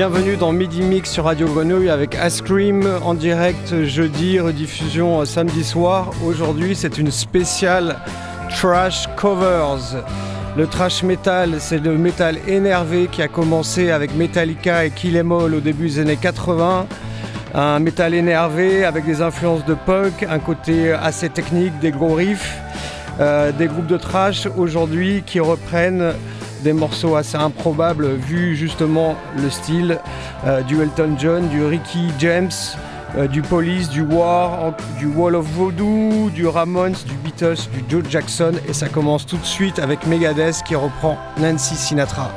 Bienvenue dans Midi Mix sur Radio Grenouille avec Ice Cream en direct jeudi, rediffusion samedi soir. Aujourd'hui, c'est une spéciale Trash Covers. Le trash metal, c'est le métal énervé qui a commencé avec Metallica et Kill au début des années 80. Un métal énervé avec des influences de punk, un côté assez technique, des gros riffs, euh, des groupes de trash aujourd'hui qui reprennent des morceaux assez improbables vu justement le style euh, du Elton John, du Ricky James, euh, du Police, du War, du Wall of Voodoo, du Ramones, du Beatles, du Joe Jackson et ça commence tout de suite avec Megadeth qui reprend Nancy Sinatra.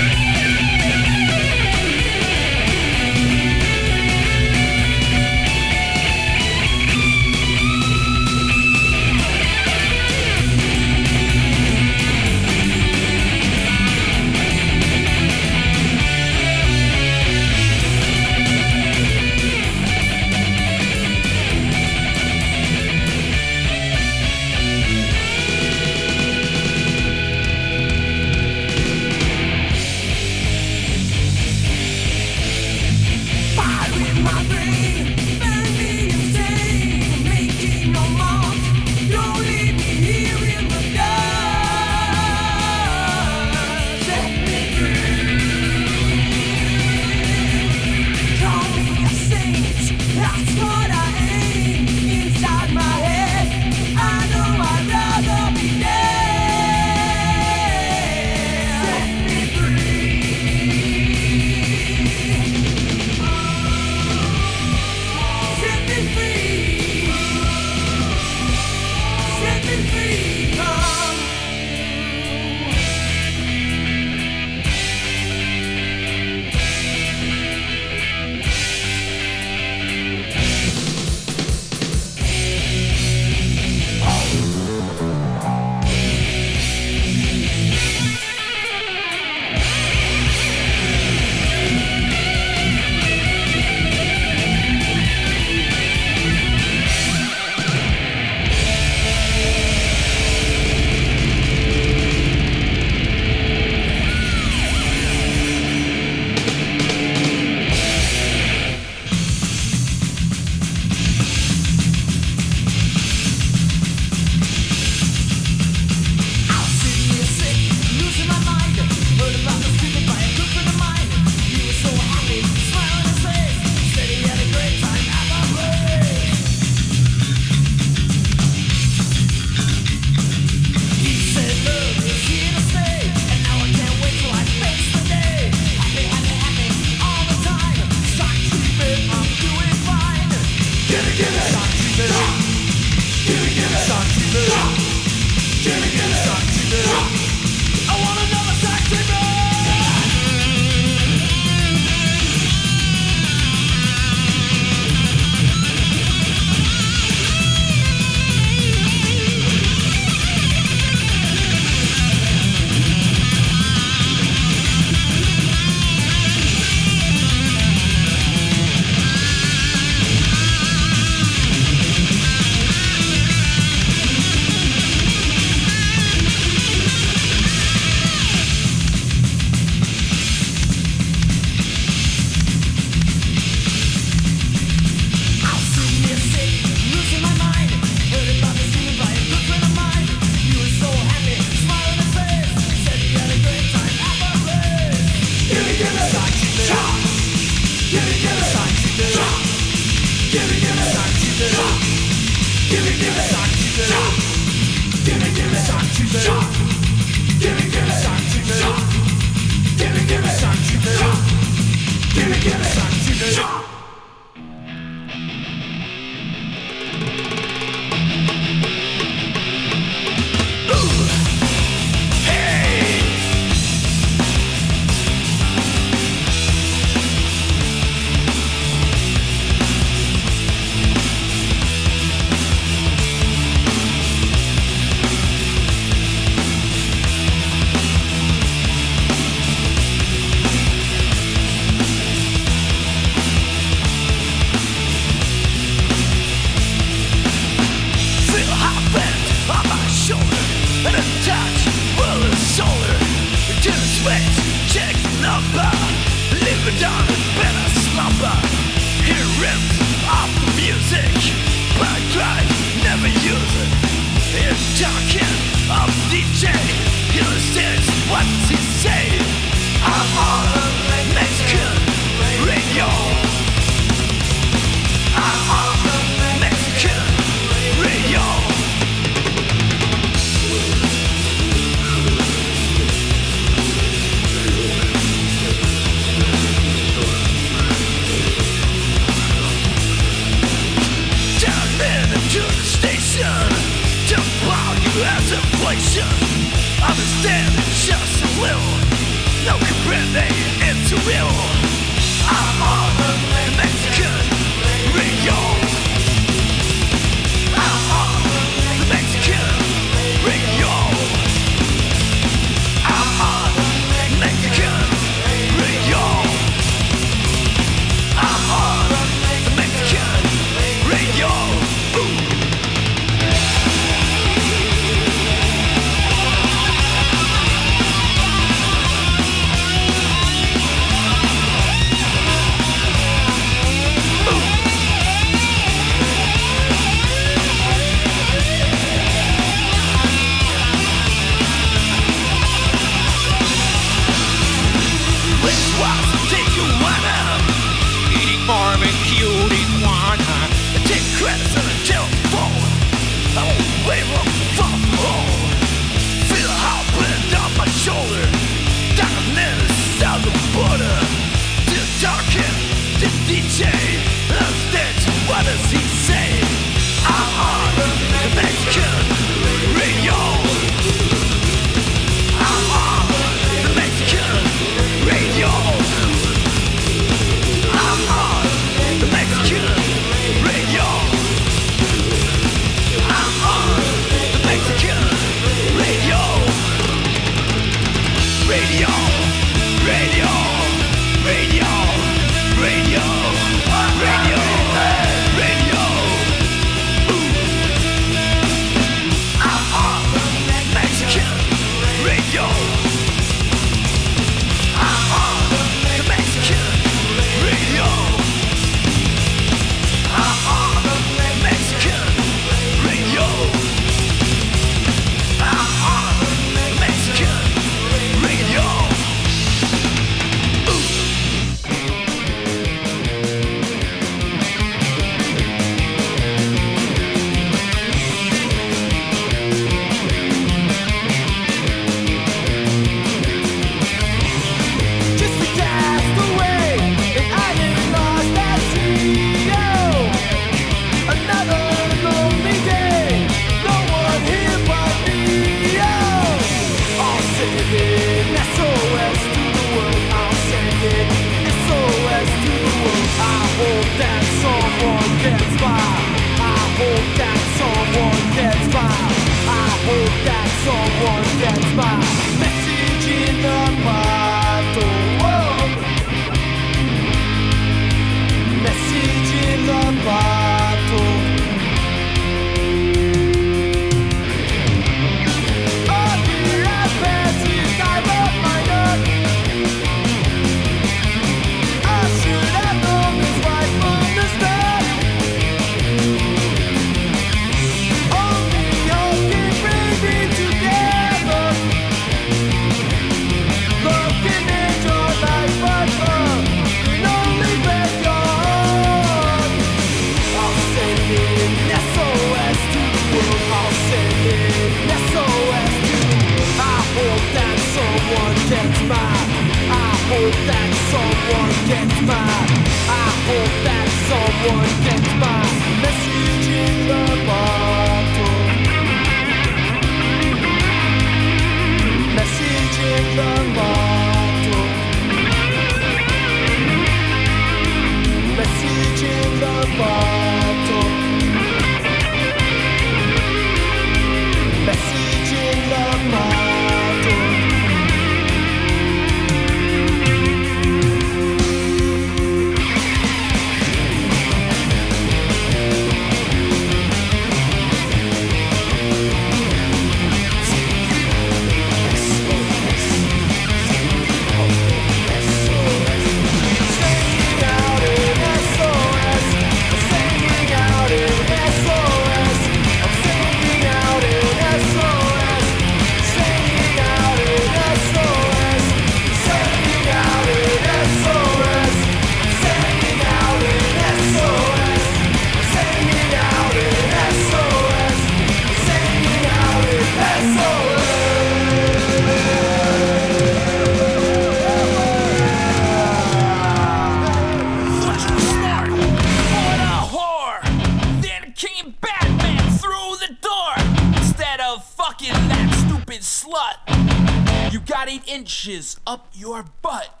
inches up your butt.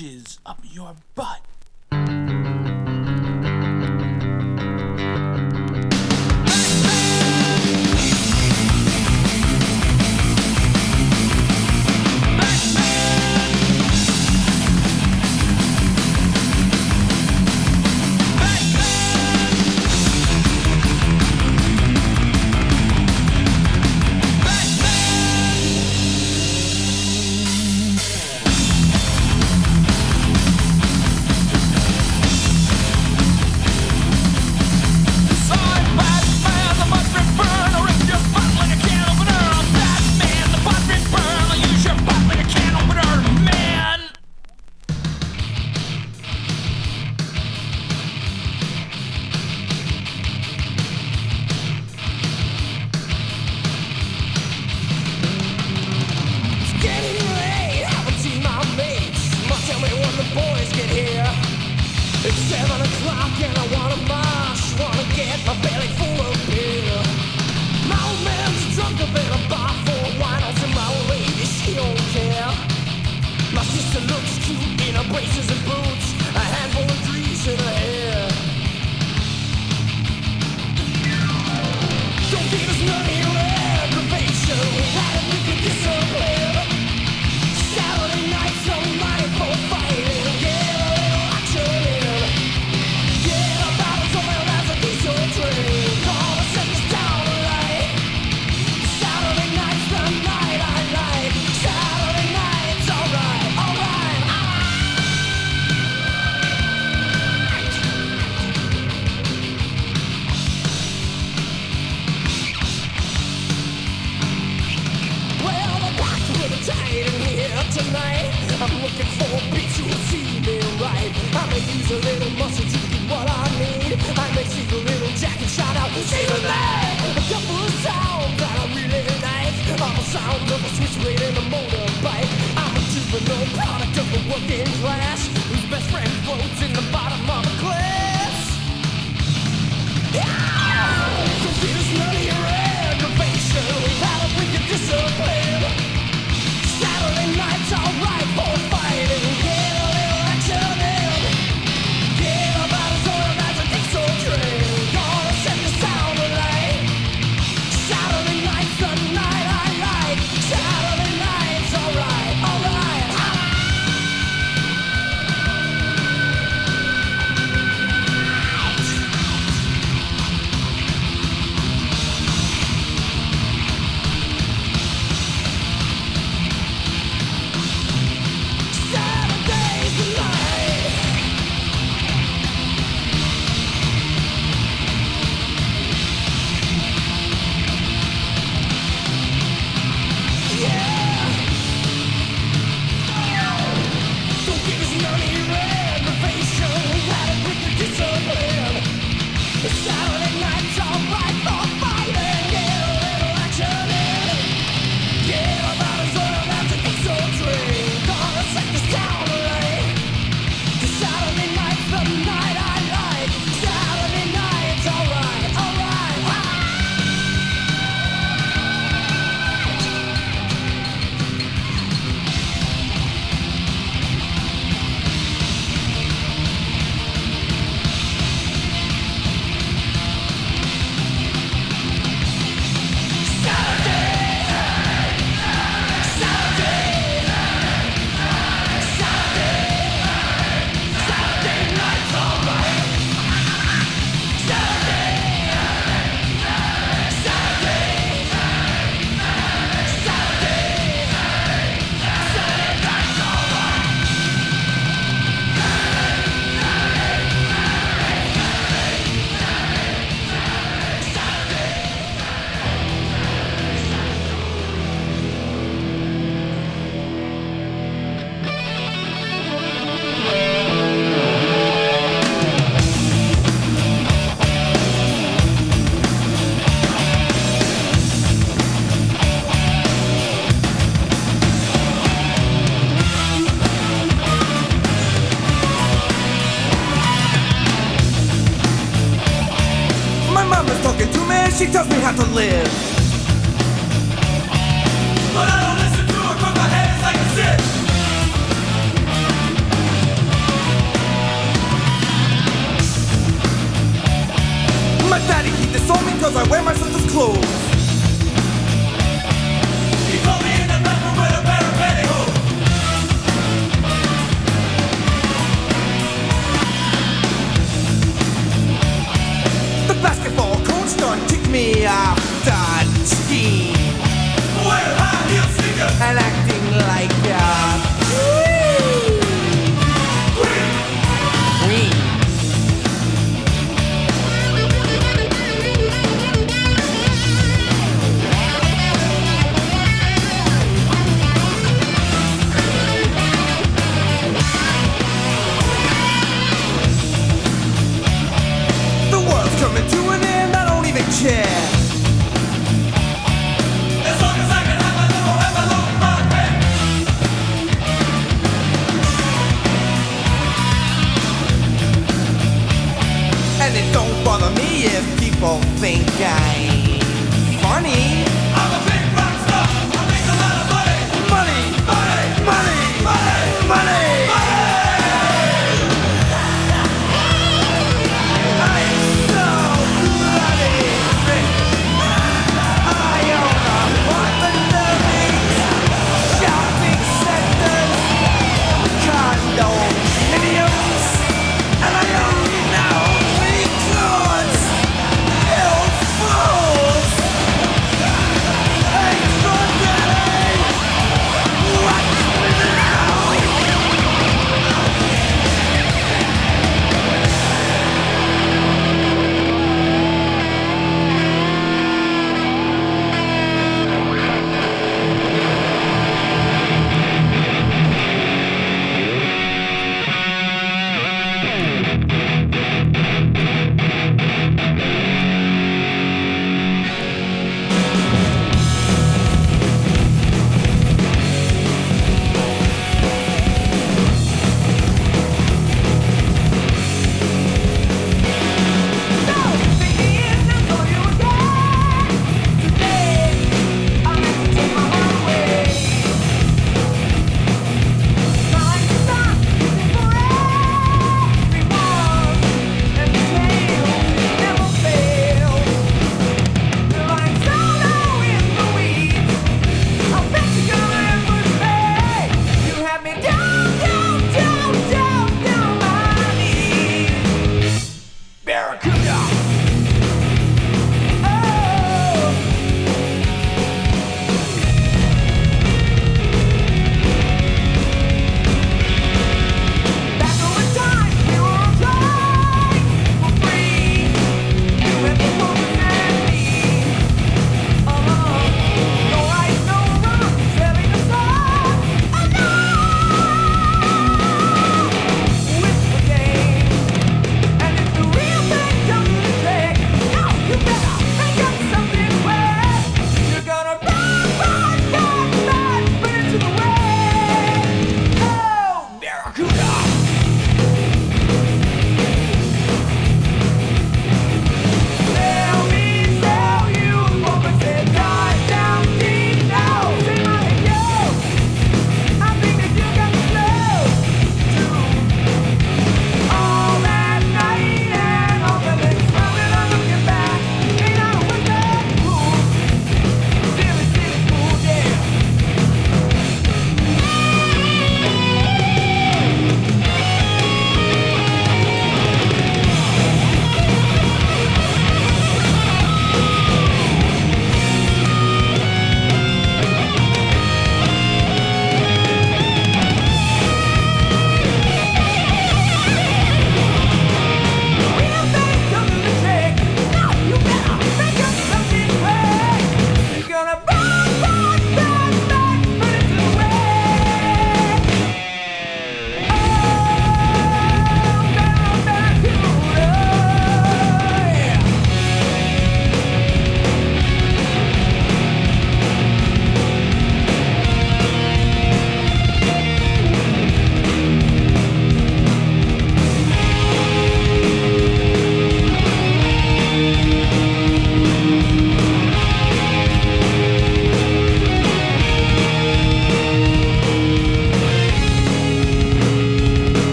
matches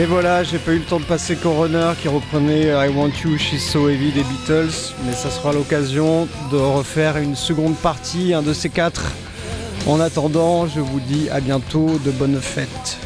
Et voilà, j'ai pas eu le temps de passer Coroner qui reprenait I Want You, She's So Heavy des Beatles, mais ça sera l'occasion de refaire une seconde partie, un de ces quatre. En attendant, je vous dis à bientôt, de bonnes fêtes.